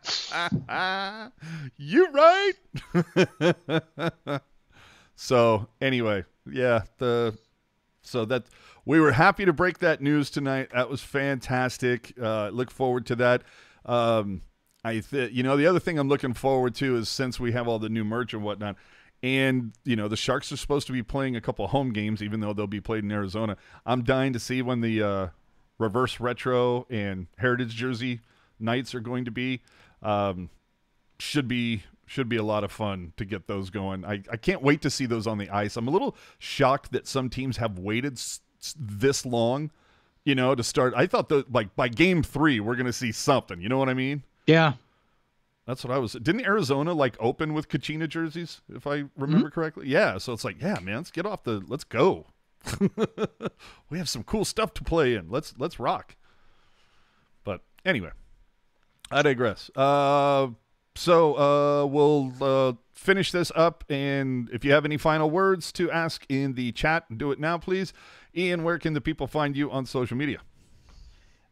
C: you right. so anyway, yeah, the so that we were happy to break that news tonight. That was fantastic. Uh, look forward to that. Um, I th- you know the other thing I'm looking forward to is since we have all the new merch and whatnot, and you know the Sharks are supposed to be playing a couple home games, even though they'll be played in Arizona. I'm dying to see when the uh, reverse retro and heritage jersey nights are going to be. Um, should be should be a lot of fun to get those going. I, I can't wait to see those on the ice. I'm a little shocked that some teams have waited s- s- this long You know, to start. I thought that like by game three we're gonna see something. You know what I mean?
B: Yeah.
C: That's what I was. Didn't Arizona like open with Kachina jerseys, if I remember correctly? Yeah. So it's like, yeah, man, let's get off the. Let's go. we have some cool stuff to play in. Let's let's rock. But anyway, I digress. Uh, so uh, we'll uh, finish this up, and if you have any final words to ask in the chat, do it now, please. Ian, where can the people find you on social media?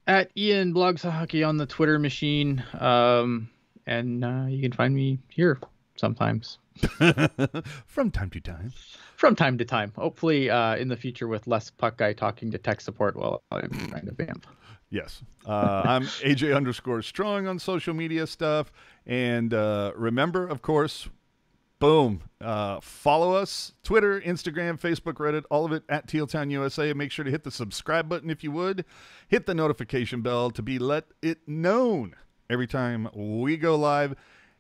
B: At Ian Blogs Hockey on the Twitter machine. Um, and uh, you can find me here sometimes.
C: From time to time.
B: From time to time. Hopefully uh, in the future with less puck guy talking to tech support while I'm trying to vamp.
C: Yes. Uh, I'm AJ underscore strong on social media stuff. And uh, remember, of course, boom, uh, follow us Twitter, Instagram, Facebook, Reddit, all of it at Tealtown USA. Make sure to hit the subscribe button if you would. Hit the notification bell to be let it known every time we go live.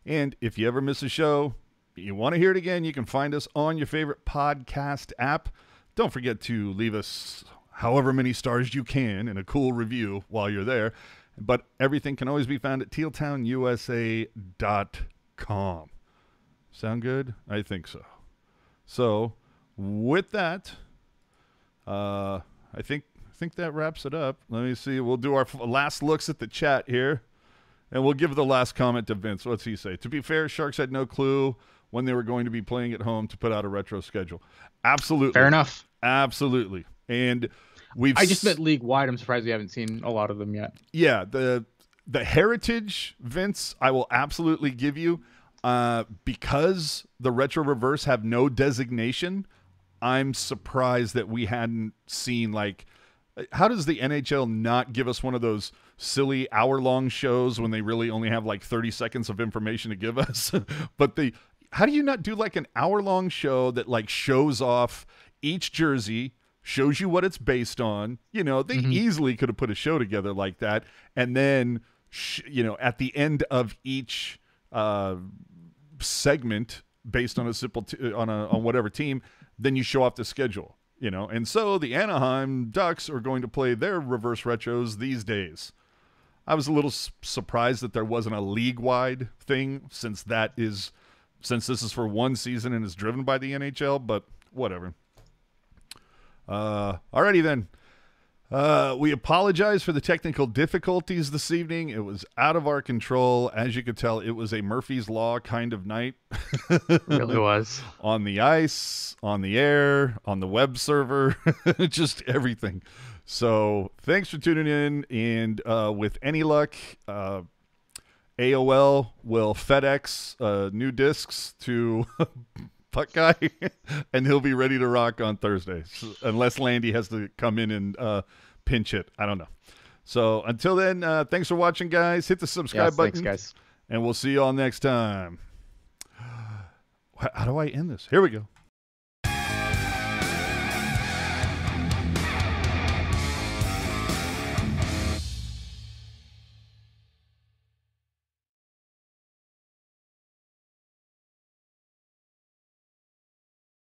C: And if you ever miss a show, you want to hear it again, you can find us on your favorite podcast app. Don't forget to leave us however many stars you can in a cool review while you're there. But everything can always be found at tealtownusa.com. Sound good? I think so. So, with that, uh, I think I think that wraps it up. Let me see. We'll do our f- last looks at the chat here, and we'll give the last comment to Vince. What's he say? To be fair, Sharks had no clue when they were going to be playing at home to put out a retro schedule. Absolutely,
B: Fair enough.
C: absolutely. And we've
B: I just meant league wide. I'm surprised we haven't seen a lot of them yet.
C: yeah the the heritage vince i will absolutely give you uh because the retro reverse have no designation i'm surprised that we hadn't seen like how does the nhl not give us one of those silly hour long shows when they really only have like 30 seconds of information to give us but the how do you not do like an hour long show that like shows off each jersey shows you what it's based on. You know they easily could have put a show together like that. And then sh- you know at the end of each uh segment based on a simple t- on a on whatever team then you show off the schedule you know? And so the Anaheim Ducks are going to play their reverse retros these days. I was a little s- surprised that there wasn't a league wide thing since that is since this is for one season and is driven by the NHL but whatever uh, alrighty then. Uh, we apologize for the technical difficulties this evening. It was out of our control. As you could tell, it was a Murphy's Law kind of night
B: really was.
C: on the ice, on the air, on the web server, just everything. So thanks for tuning in. And uh, with any luck, uh, AOL will FedEx uh, new discs to Puck Guy, and he'll be ready to rock on Thursday, unless Landy has to come in and uh, pinch it. I don't know. So until then, uh, thanks for watching, guys. Hit the subscribe
B: Yes,
C: button,
B: thanks, guys.
C: and we'll see you all next time. How do I end this? Here we go.